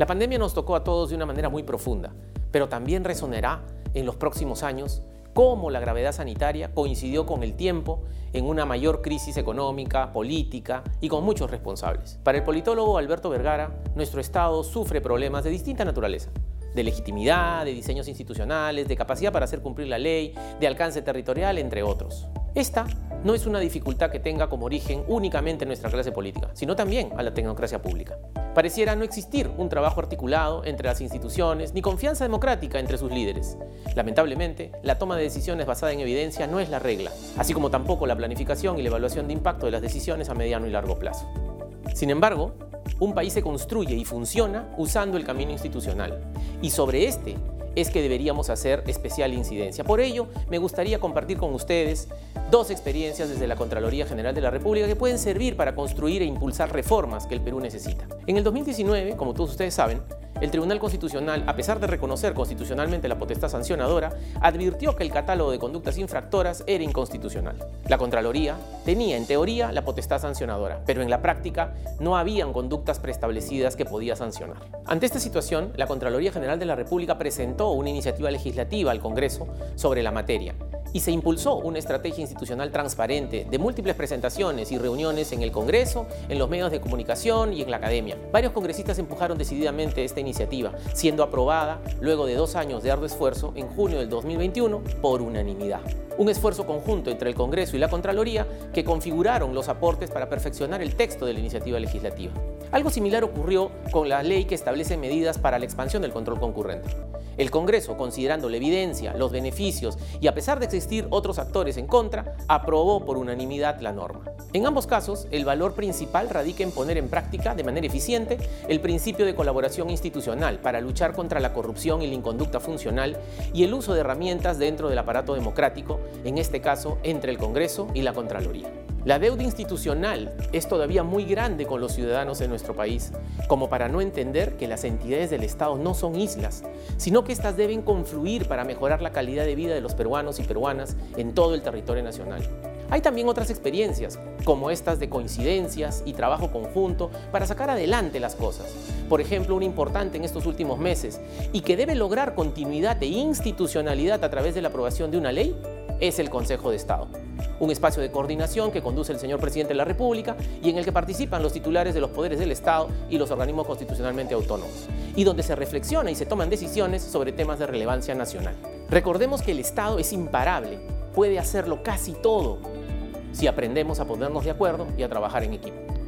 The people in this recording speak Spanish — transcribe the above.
La pandemia nos tocó a todos de una manera muy profunda, pero también resonará en los próximos años cómo la gravedad sanitaria coincidió con el tiempo en una mayor crisis económica, política y con muchos responsables. Para el politólogo Alberto Vergara, nuestro Estado sufre problemas de distinta naturaleza de legitimidad, de diseños institucionales, de capacidad para hacer cumplir la ley, de alcance territorial, entre otros. Esta no es una dificultad que tenga como origen únicamente nuestra clase política, sino también a la tecnocracia pública. Pareciera no existir un trabajo articulado entre las instituciones ni confianza democrática entre sus líderes. Lamentablemente, la toma de decisiones basada en evidencia no es la regla, así como tampoco la planificación y la evaluación de impacto de las decisiones a mediano y largo plazo. Sin embargo, un país se construye y funciona usando el camino institucional, y sobre este es que deberíamos hacer especial incidencia. Por ello, me gustaría compartir con ustedes dos experiencias desde la Contraloría General de la República que pueden servir para construir e impulsar reformas que el Perú necesita. En el 2019, como todos ustedes saben, el Tribunal Constitucional, a pesar de reconocer constitucionalmente la potestad sancionadora, advirtió que el catálogo de conductas infractoras era inconstitucional. La Contraloría tenía, en teoría, la potestad sancionadora, pero en la práctica no habían conductas preestablecidas que podía sancionar. Ante esta situación, la Contraloría General de la República presentó una iniciativa legislativa al Congreso sobre la materia y se impulsó una estrategia institucional transparente de múltiples presentaciones y reuniones en el Congreso, en los medios de comunicación y en la academia. Varios congresistas empujaron decididamente esta iniciativa, siendo aprobada luego de dos años de arduo esfuerzo en junio del 2021 por unanimidad. Un esfuerzo conjunto entre el Congreso y la Contraloría que configuraron los aportes para perfeccionar el texto de la iniciativa legislativa. Algo similar ocurrió con la ley que establece medidas para la expansión del control concurrente. El Congreso, considerando la evidencia, los beneficios y a pesar de existir otros actores en contra, aprobó por unanimidad la norma. En ambos casos, el valor principal radica en poner en práctica de manera eficiente el principio de colaboración institucional para luchar contra la corrupción y la inconducta funcional y el uso de herramientas dentro del aparato democrático, en este caso entre el Congreso y la Contraloría. La deuda institucional es todavía muy grande con los ciudadanos de nuestro país, como para no entender que las entidades del Estado no son islas, sino que éstas deben confluir para mejorar la calidad de vida de los peruanos y peruanas en todo el territorio nacional. Hay también otras experiencias, como estas de coincidencias y trabajo conjunto para sacar adelante las cosas. Por ejemplo, una importante en estos últimos meses y que debe lograr continuidad e institucionalidad a través de la aprobación de una ley es el Consejo de Estado un espacio de coordinación que conduce el señor presidente de la República y en el que participan los titulares de los poderes del Estado y los organismos constitucionalmente autónomos, y donde se reflexiona y se toman decisiones sobre temas de relevancia nacional. Recordemos que el Estado es imparable, puede hacerlo casi todo si aprendemos a ponernos de acuerdo y a trabajar en equipo.